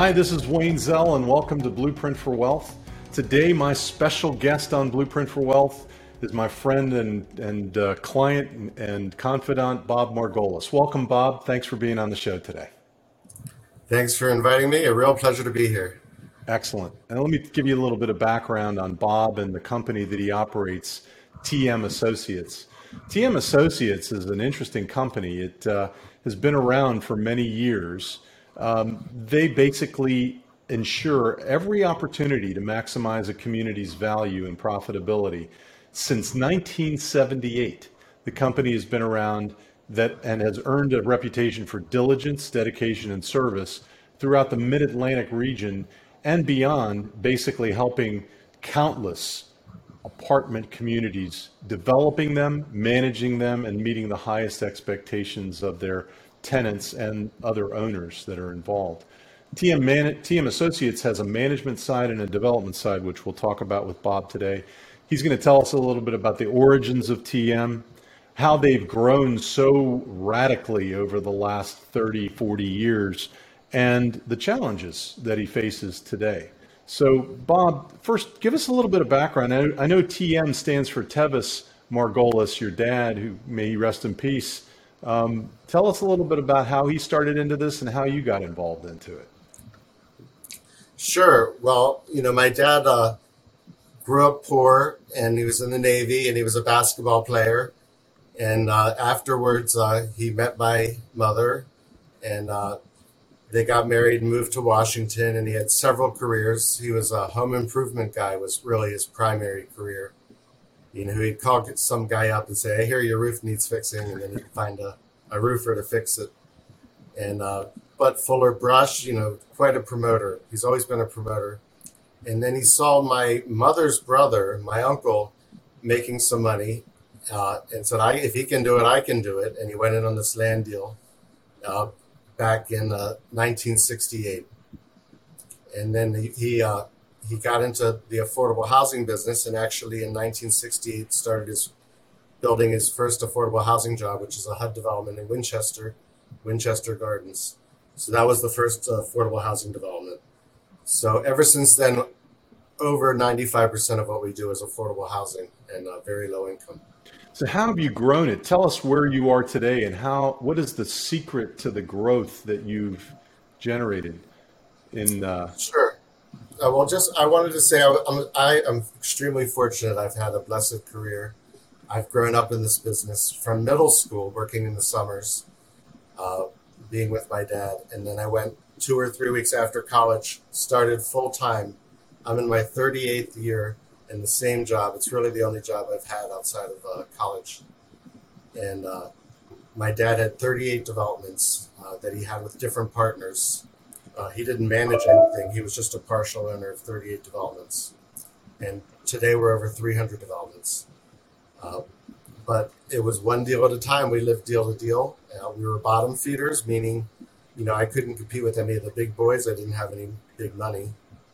Hi, this is Wayne Zell, and welcome to Blueprint for Wealth. Today, my special guest on Blueprint for Wealth is my friend and, and uh, client and, and confidant, Bob Margolis. Welcome, Bob. Thanks for being on the show today. Thanks for inviting me. A real pleasure to be here. Excellent. And let me give you a little bit of background on Bob and the company that he operates, TM Associates. TM Associates is an interesting company. It uh, has been around for many years. Um, they basically ensure every opportunity to maximize a community's value and profitability. Since 1978, the company has been around that and has earned a reputation for diligence, dedication, and service throughout the Mid Atlantic region and beyond, basically helping countless apartment communities, developing them, managing them, and meeting the highest expectations of their tenants and other owners that are involved. TM, Man- TM Associates has a management side and a development side, which we'll talk about with Bob today. He's going to tell us a little bit about the origins of TM, how they've grown so radically over the last 30, 40 years, and the challenges that he faces today. So, Bob, first, give us a little bit of background. I, I know TM stands for Tevis Margolis, your dad, who may he rest in peace. Um, tell us a little bit about how he started into this and how you got involved into it. Sure. Well, you know, my dad uh, grew up poor and he was in the Navy and he was a basketball player. And uh, afterwards, uh, he met my mother and uh, they got married and moved to Washington, and he had several careers. He was a home improvement guy, was really his primary career. You know, he'd call some guy up and say, "I hear your roof needs fixing," and then he'd find a, a roofer to fix it. And uh, but Fuller Brush, you know, quite a promoter. He's always been a promoter. And then he saw my mother's brother, my uncle, making some money, uh, and said, "I if he can do it, I can do it." And he went in on this land deal. Uh, back in uh, 1968, and then he he, uh, he got into the affordable housing business, and actually in 1968 started his building his first affordable housing job, which is a HUD development in Winchester, Winchester Gardens. So that was the first uh, affordable housing development. So ever since then, over 95% of what we do is affordable housing and uh, very low income. So how have you grown it? Tell us where you are today and how. What is the secret to the growth that you've generated? In uh... sure. Uh, well, just I wanted to say I, I'm I am extremely fortunate. I've had a blessed career. I've grown up in this business from middle school, working in the summers, uh, being with my dad, and then I went two or three weeks after college, started full time. I'm in my 38th year in the same job. It's really the only job I've had outside of uh, college. And uh, my dad had 38 developments uh, that he had with different partners. Uh, he didn't manage anything, he was just a partial owner of 38 developments. And today we're over 300 developments. Uh, but it was one deal at a time. We lived deal to deal. Uh, we were bottom feeders, meaning, you know, I couldn't compete with any of the big boys. I didn't have any big money.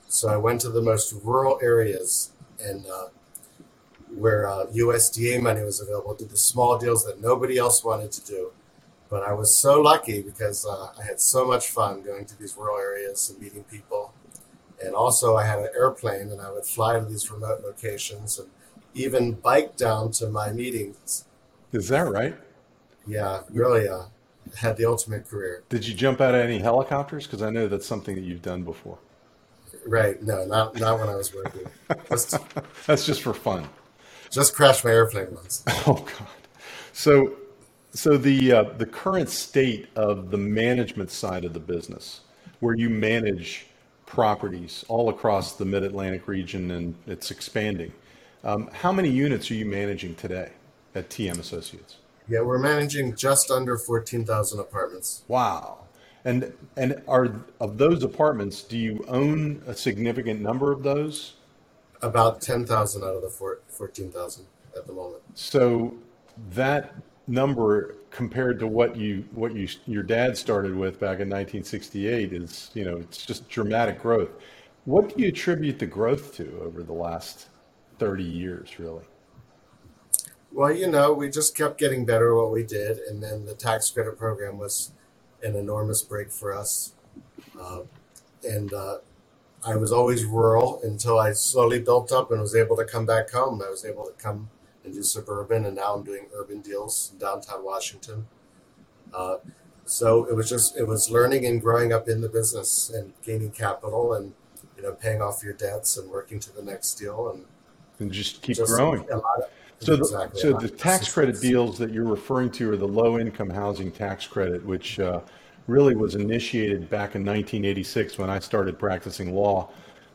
So I went to the most rural areas and uh, where uh, USDA money was available, did the small deals that nobody else wanted to do. But I was so lucky because uh, I had so much fun going to these rural areas and meeting people. And also, I had an airplane and I would fly to these remote locations and even bike down to my meetings. Is that right? Yeah, really uh, had the ultimate career. Did you jump out of any helicopters? Because I know that's something that you've done before. Right. No, not not when I was working. Just, That's just for fun. Just crashed my airplane once. Oh God. So, so the uh, the current state of the management side of the business, where you manage properties all across the Mid Atlantic region and it's expanding. Um, how many units are you managing today at TM Associates? Yeah, we're managing just under fourteen thousand apartments. Wow. And and are of those apartments, do you own a significant number of those? About ten thousand out of the fourteen thousand at the moment. So that number compared to what you what you your dad started with back in 1968 is you know it's just dramatic growth. What do you attribute the growth to over the last 30 years, really? Well, you know, we just kept getting better at what we did, and then the tax credit program was an enormous break for us. Uh, and uh, I was always rural until I slowly built up and was able to come back home. I was able to come and do suburban, and now I'm doing urban deals in downtown Washington. Uh, so it was just it was learning and growing up in the business and gaining capital and you know paying off your debts and working to the next deal and and just keep just growing. Of, so, exactly, the, so the tax credit deals that you're referring to are the low income housing tax credit, which uh, really was initiated back in 1986 when I started practicing law.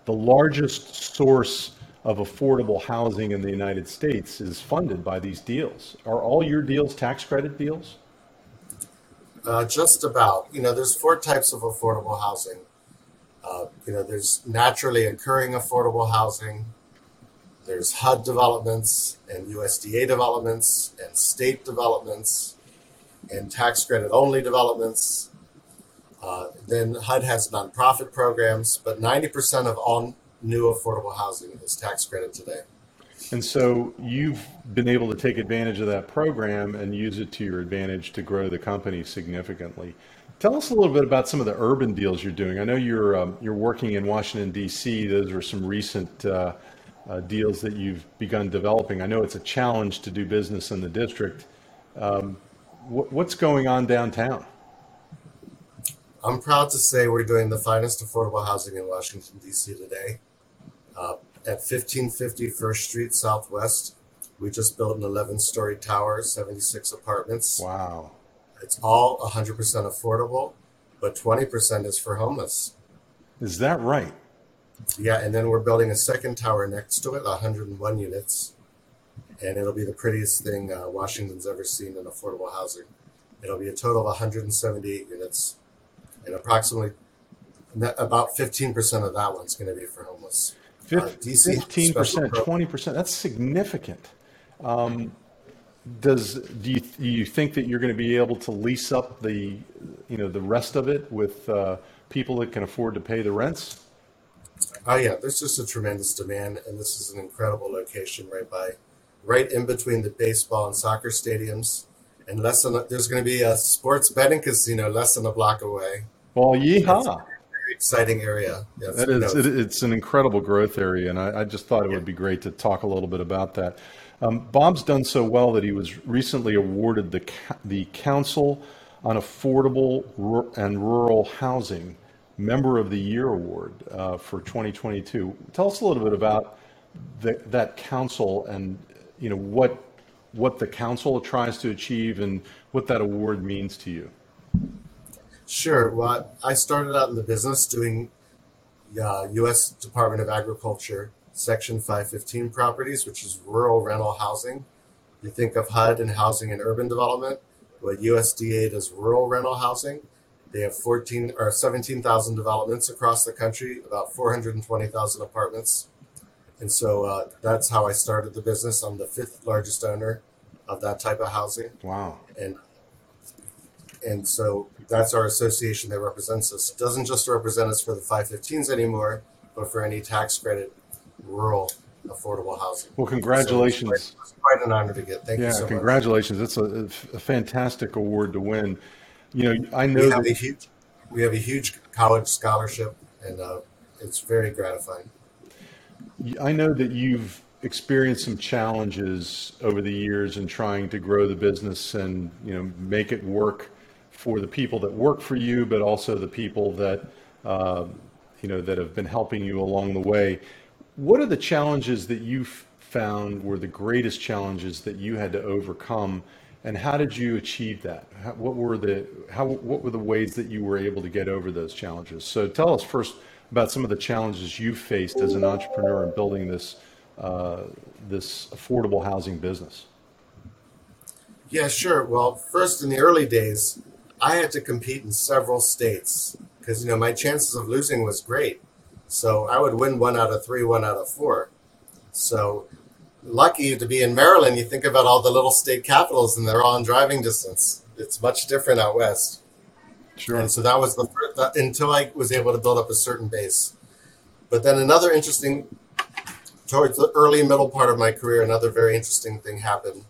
The largest source of affordable housing in the United States is funded by these deals. Are all your deals tax credit deals? Uh, just about. You know, there's four types of affordable housing. Uh, you know, there's naturally occurring affordable housing. There's HUD developments and USDA developments and state developments and tax credit only developments. Uh, then HUD has nonprofit programs, but 90% of all new affordable housing is tax credit today. And so you've been able to take advantage of that program and use it to your advantage to grow the company significantly. Tell us a little bit about some of the urban deals you're doing. I know you're um, you're working in Washington D.C. Those are some recent uh, uh, deals that you've begun developing. I know it's a challenge to do business in the district. Um, wh- what's going on downtown? I'm proud to say we're doing the finest affordable housing in Washington D.C. today. Uh, at 1550 First Street Southwest. We just built an 11 story tower, 76 apartments. Wow. It's all 100% affordable, but 20% is for homeless. Is that right? Yeah, and then we're building a second tower next to it, 101 units. And it'll be the prettiest thing uh, Washington's ever seen in affordable housing. It'll be a total of 178 units, and approximately about 15% of that one's going to be for homeless. Fifteen percent, twenty percent. That's significant. Um, does do you do you think that you're going to be able to lease up the you know the rest of it with uh, people that can afford to pay the rents? Oh yeah, there's just a tremendous demand, and this is an incredible location right by, right in between the baseball and soccer stadiums, and less than there's going to be a sports betting casino less than a block away. Well, yeehaw! Exciting area. Yes, that is, it, it's an incredible growth area, and I, I, just thought it would be great to talk a little bit about that. Um, Bob's done so well that he was recently awarded the the Council on Affordable and Rural Housing Member of the Year Award uh, for 2022. Tell us a little bit about the, that council and you know what what the council tries to achieve and what that award means to you. Sure. Well, I started out in the business doing uh, U.S. Department of Agriculture Section 515 properties, which is rural rental housing. You think of HUD and housing and urban development. What USDA does rural rental housing. They have 14 or 17,000 developments across the country, about 420,000 apartments. And so uh, that's how I started the business. I'm the fifth largest owner of that type of housing. Wow. And and so that's our association that represents us. It doesn't just represent us for the 515s anymore, but for any tax credit rural affordable housing. Well, congratulations. So it's, quite, an honor to get. Thank yeah, you so congratulations. Much. It's a, a, fantastic award to win. You know, I know we have, that, a, huge, we have a huge college scholarship, and uh, it's very gratifying. I know that you've experienced some challenges over the years in trying to grow the business and you know make it work for the people that work for you, but also the people that uh, you know that have been helping you along the way. What are the challenges that you found were the greatest challenges that you had to overcome, and how did you achieve that? How, what were the how what were the ways that you were able to get over those challenges? So tell us first about some of the challenges you faced as an entrepreneur in building this uh, this affordable housing business. Yeah, sure. Well, first in the early days, I had to compete in several states because you know my chances of losing was great. So I would win one out of three, one out of four. So lucky to be in Maryland. You think about all the little state capitals, and they're all in driving distance. It's much different out west. Sure. And so that was the first, until I was able to build up a certain base. But then another interesting, towards the early middle part of my career, another very interesting thing happened.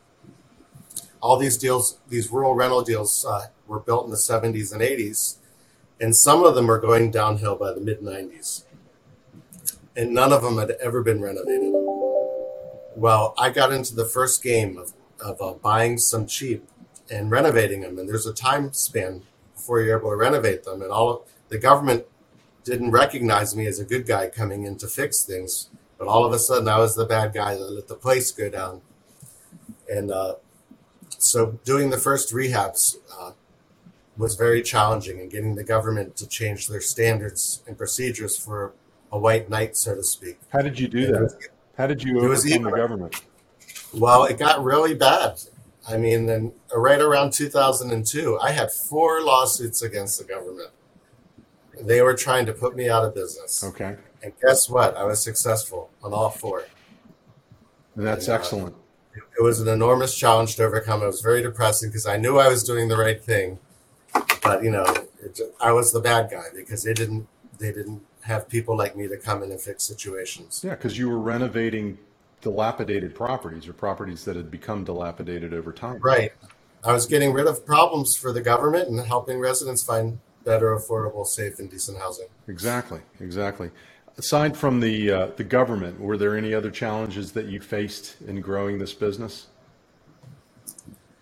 All these deals, these rural rental deals, uh, were built in the 70s and 80s. and some of them are going downhill by the mid 90s. And none of them had ever been renovated. Well, I got into the first game of, of uh, buying some cheap and renovating them. And there's a time span before you're able to renovate them. And all of, the government didn't recognize me as a good guy coming in to fix things. But all of a sudden, I was the bad guy that let the place go down. And uh, so, doing the first rehabs uh, was very challenging, and getting the government to change their standards and procedures for a white knight, so to speak. How did you do that? How did you overcome the government? Well, it got really bad. I mean, then right around 2002, I had four lawsuits against the government. They were trying to put me out of business. Okay. And guess what? I was successful on all four. And that's and, uh, excellent. It was an enormous challenge to overcome. It was very depressing because I knew I was doing the right thing, but you know, it, I was the bad guy because they didn't they didn't have people like me to come in and fix situations. Yeah, because you were renovating dilapidated properties or properties that had become dilapidated over time. Right. I was getting rid of problems for the government and helping residents find better, affordable, safe, and decent housing. Exactly. Exactly. Aside from the uh, the government, were there any other challenges that you faced in growing this business?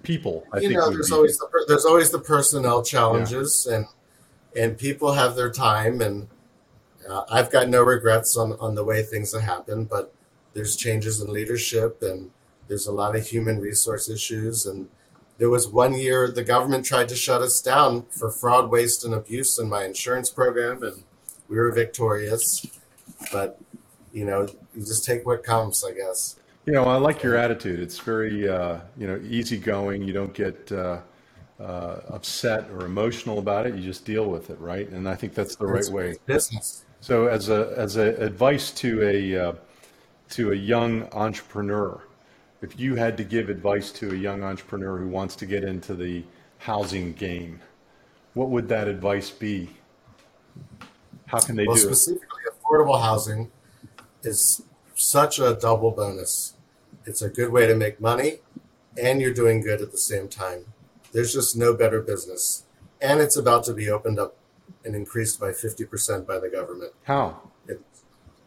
People, I you know, there's always the, there's always the personnel challenges, yeah. and and people have their time, and uh, I've got no regrets on on the way things have happened, but there's changes in leadership, and there's a lot of human resource issues, and there was one year the government tried to shut us down for fraud, waste, and abuse in my insurance program, and we were victorious but you know, you just take what comes, I guess. You know, I like your attitude. It's very, uh, you know, easygoing. You don't get uh, uh, upset or emotional about it. You just deal with it, right? And I think that's the right way. Business. So, as a as a advice to a uh, to a young entrepreneur, if you had to give advice to a young entrepreneur who wants to get into the housing game, what would that advice be? How can they well, do it? Affordable housing is such a double bonus. It's a good way to make money and you're doing good at the same time. There's just no better business. And it's about to be opened up and increased by 50% by the government. How? It,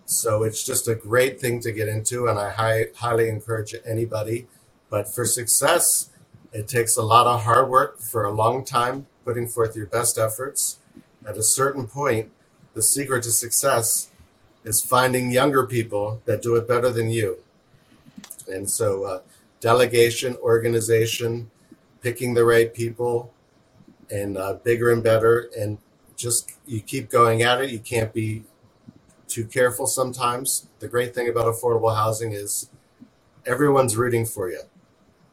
so it's just a great thing to get into, and I high, highly encourage anybody. But for success, it takes a lot of hard work for a long time, putting forth your best efforts. At a certain point, the secret to success is finding younger people that do it better than you. And so, uh, delegation, organization, picking the right people, and uh, bigger and better. And just you keep going at it. You can't be too careful sometimes. The great thing about affordable housing is everyone's rooting for you.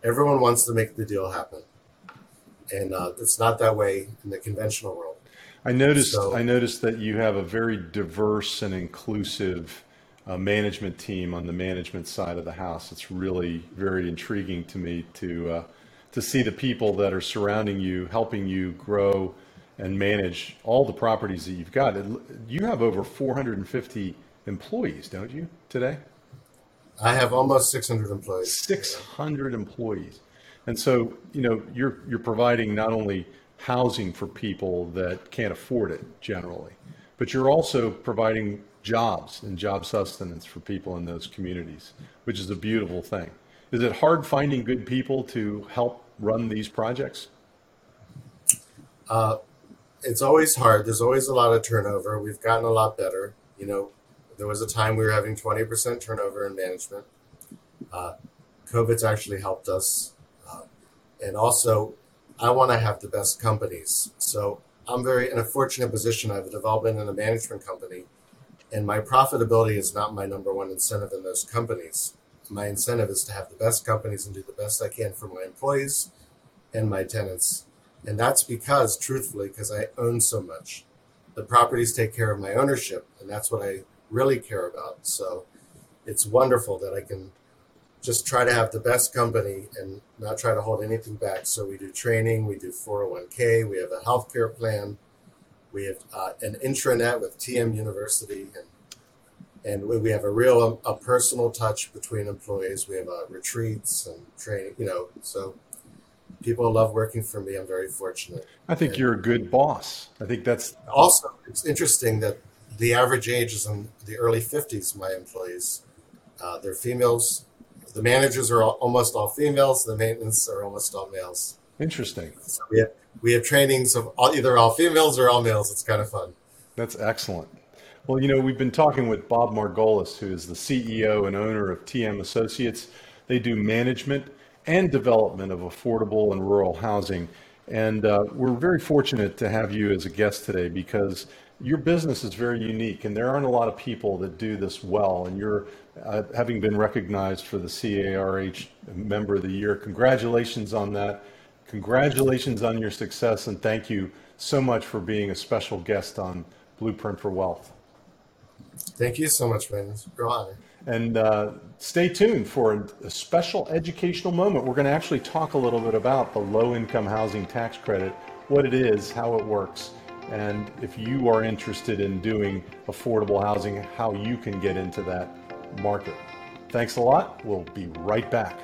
Everyone wants to make the deal happen. And uh, it's not that way in the conventional world. I noticed. So, I noticed that you have a very diverse and inclusive uh, management team on the management side of the house. It's really very intriguing to me to uh, to see the people that are surrounding you, helping you grow and manage all the properties that you've got. You have over 450 employees, don't you, today? I have almost 600 employees. 600 employees, and so you know you're you're providing not only housing for people that can't afford it generally. But you're also providing jobs and job sustenance for people in those communities, which is a beautiful thing. Is it hard finding good people to help run these projects? Uh, it's always hard. There's always a lot of turnover. We've gotten a lot better. You know, there was a time we were having 20% turnover in management. Uh, COVID's actually helped us. Uh, and also, I want to have the best companies. So I'm very in a fortunate position. I have a development and a management company, and my profitability is not my number one incentive in those companies. My incentive is to have the best companies and do the best I can for my employees and my tenants. And that's because, truthfully, because I own so much. The properties take care of my ownership, and that's what I really care about. So it's wonderful that I can just try to have the best company and not try to hold anything back. So we do training, we do 401k, we have a healthcare plan, we have uh, an intranet with TM University, and and we have a real a personal touch between employees. We have uh, retreats and training, you know. So people love working for me. I'm very fortunate. I think and you're a good boss. I think that's also it's interesting that the average age is in the early 50s. My employees, uh, they're females. The managers are all, almost all females. The maintenance are almost all males. Interesting. So we have we have trainings of all, either all females or all males. It's kind of fun. That's excellent. Well, you know, we've been talking with Bob Margolis, who is the CEO and owner of TM Associates. They do management and development of affordable and rural housing. And uh, we're very fortunate to have you as a guest today because your business is very unique and there aren't a lot of people that do this well. And you're uh, having been recognized for the CARH Member of the Year. Congratulations on that. Congratulations on your success. And thank you so much for being a special guest on Blueprint for Wealth. Thank you so much, man. It's a honor. And uh, stay tuned for a special educational moment. We're going to actually talk a little bit about the low income housing tax credit, what it is, how it works, and if you are interested in doing affordable housing, how you can get into that market. Thanks a lot. We'll be right back.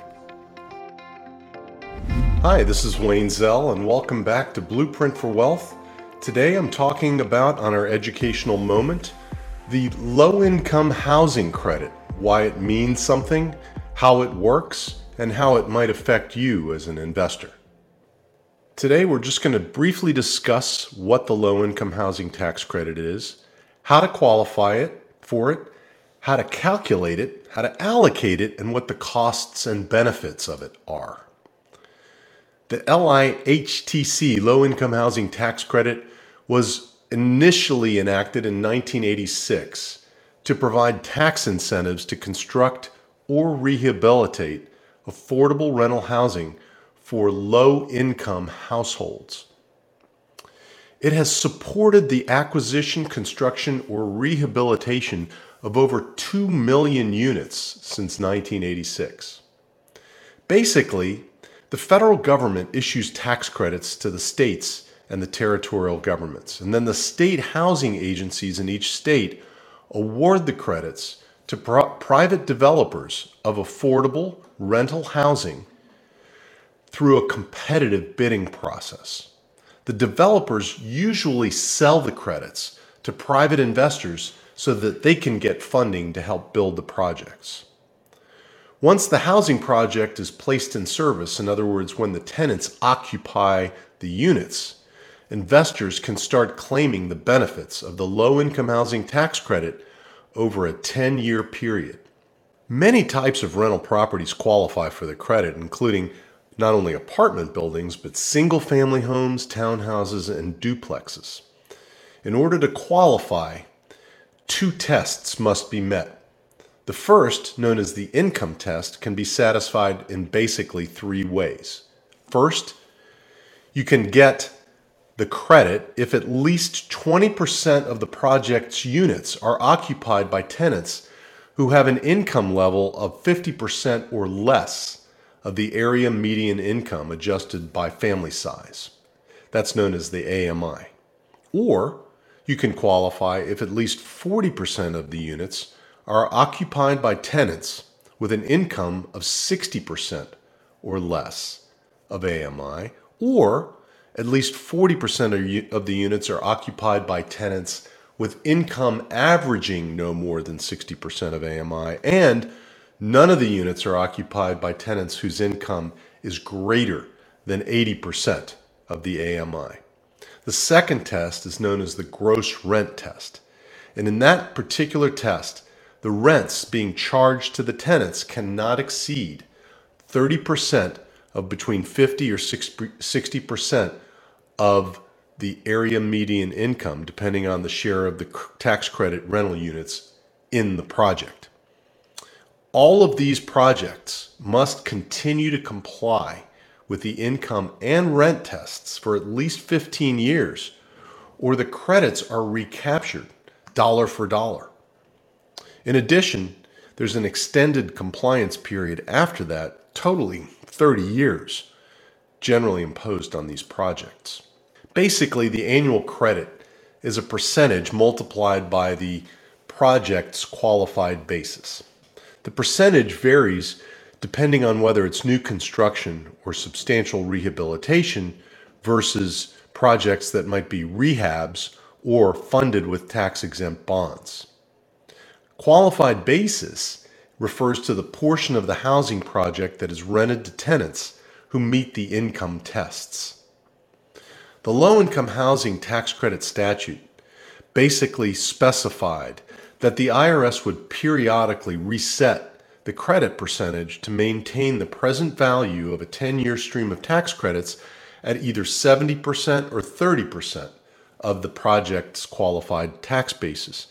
Hi, this is Wayne Zell, and welcome back to Blueprint for Wealth. Today I'm talking about on our educational moment the low income housing credit, why it means something, how it works, and how it might affect you as an investor. Today, we're just going to briefly discuss what the low income housing tax credit is, how to qualify it for it, how to calculate it, how to allocate it, and what the costs and benefits of it are. The LIHTC, Low Income Housing Tax Credit, was initially enacted in 1986 to provide tax incentives to construct or rehabilitate affordable rental housing for low income households. It has supported the acquisition, construction, or rehabilitation of over 2 million units since 1986. Basically, the federal government issues tax credits to the states and the territorial governments. And then the state housing agencies in each state award the credits to private developers of affordable rental housing through a competitive bidding process. The developers usually sell the credits to private investors so that they can get funding to help build the projects. Once the housing project is placed in service, in other words, when the tenants occupy the units, investors can start claiming the benefits of the low income housing tax credit over a 10 year period. Many types of rental properties qualify for the credit, including not only apartment buildings, but single family homes, townhouses, and duplexes. In order to qualify, two tests must be met. The first, known as the income test, can be satisfied in basically three ways. First, you can get the credit if at least 20% of the project's units are occupied by tenants who have an income level of 50% or less of the area median income adjusted by family size. That's known as the AMI. Or you can qualify if at least 40% of the units are occupied by tenants with an income of 60% or less of AMI, or at least 40% of the units are occupied by tenants with income averaging no more than 60% of AMI, and none of the units are occupied by tenants whose income is greater than 80% of the AMI. The second test is known as the gross rent test. And in that particular test, the rents being charged to the tenants cannot exceed 30% of between 50 or 60% of the area median income, depending on the share of the tax credit rental units in the project. All of these projects must continue to comply with the income and rent tests for at least 15 years, or the credits are recaptured dollar for dollar. In addition, there's an extended compliance period after that, totaling 30 years, generally imposed on these projects. Basically, the annual credit is a percentage multiplied by the project's qualified basis. The percentage varies depending on whether it's new construction or substantial rehabilitation versus projects that might be rehabs or funded with tax exempt bonds. Qualified basis refers to the portion of the housing project that is rented to tenants who meet the income tests. The low income housing tax credit statute basically specified that the IRS would periodically reset the credit percentage to maintain the present value of a 10 year stream of tax credits at either 70% or 30% of the project's qualified tax basis.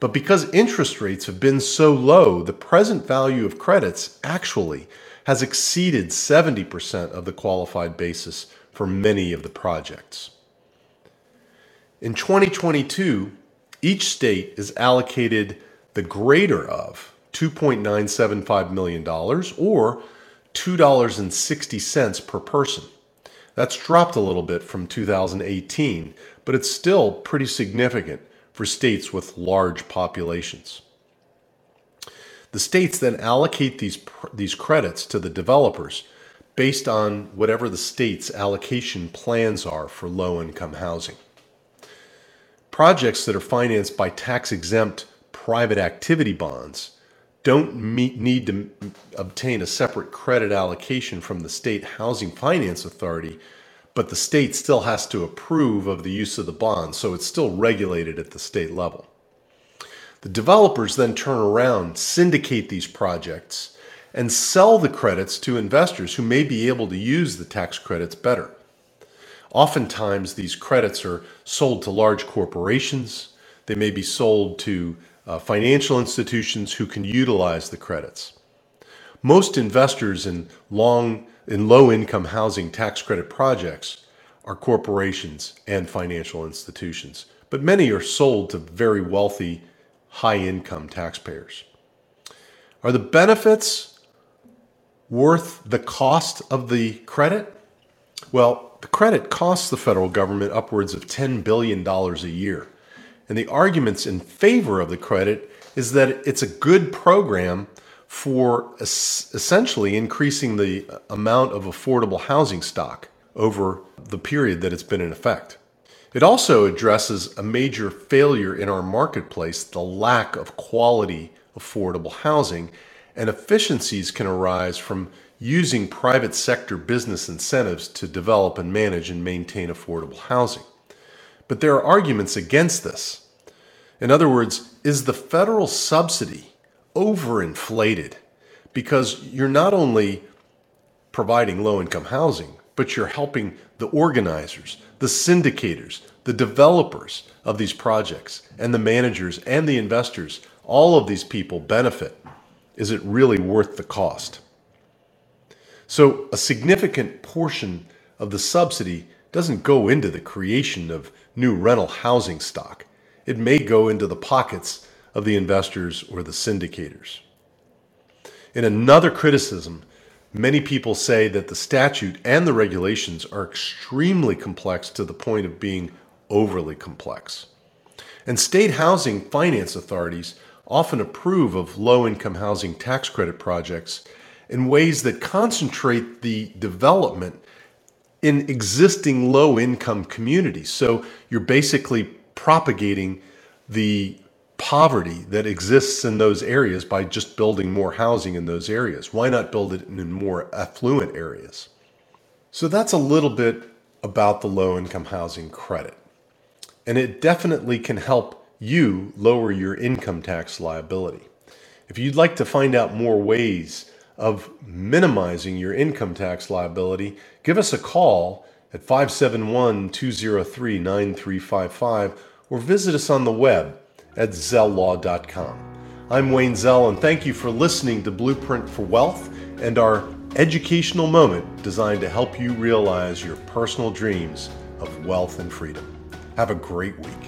But because interest rates have been so low, the present value of credits actually has exceeded 70% of the qualified basis for many of the projects. In 2022, each state is allocated the greater of $2.975 million or $2.60 per person. That's dropped a little bit from 2018, but it's still pretty significant for states with large populations. The states then allocate these, these credits to the developers based on whatever the state's allocation plans are for low income housing. Projects that are financed by tax exempt private activity bonds don't meet, need to obtain a separate credit allocation from the state housing finance authority, but the state still has to approve of the use of the bond, so it's still regulated at the state level. The developers then turn around, syndicate these projects, and sell the credits to investors who may be able to use the tax credits better. Oftentimes, these credits are sold to large corporations. They may be sold to uh, financial institutions who can utilize the credits. Most investors in long in low income housing tax credit projects are corporations and financial institutions, but many are sold to very wealthy, high income taxpayers. Are the benefits worth the cost of the credit? Well, the credit costs the federal government upwards of $10 billion a year. And the arguments in favor of the credit is that it's a good program for essentially increasing the amount of affordable housing stock over the period that it's been in effect. It also addresses a major failure in our marketplace the lack of quality affordable housing, and efficiencies can arise from using private sector business incentives to develop and manage and maintain affordable housing. But there are arguments against this. In other words, is the federal subsidy overinflated? Because you're not only providing low income housing, but you're helping the organizers, the syndicators, the developers of these projects, and the managers and the investors. All of these people benefit. Is it really worth the cost? So, a significant portion of the subsidy doesn't go into the creation of new rental housing stock. It may go into the pockets of the investors or the syndicators. In another criticism, many people say that the statute and the regulations are extremely complex to the point of being overly complex. And state housing finance authorities often approve of low income housing tax credit projects in ways that concentrate the development in existing low income communities. So you're basically propagating the poverty that exists in those areas by just building more housing in those areas. Why not build it in more affluent areas? So that's a little bit about the low income housing credit. And it definitely can help you lower your income tax liability. If you'd like to find out more ways of minimizing your income tax liability, give us a call at 571 203 9355 or visit us on the web at zelllaw.com. I'm Wayne Zell, and thank you for listening to Blueprint for Wealth and our educational moment designed to help you realize your personal dreams of wealth and freedom. Have a great week.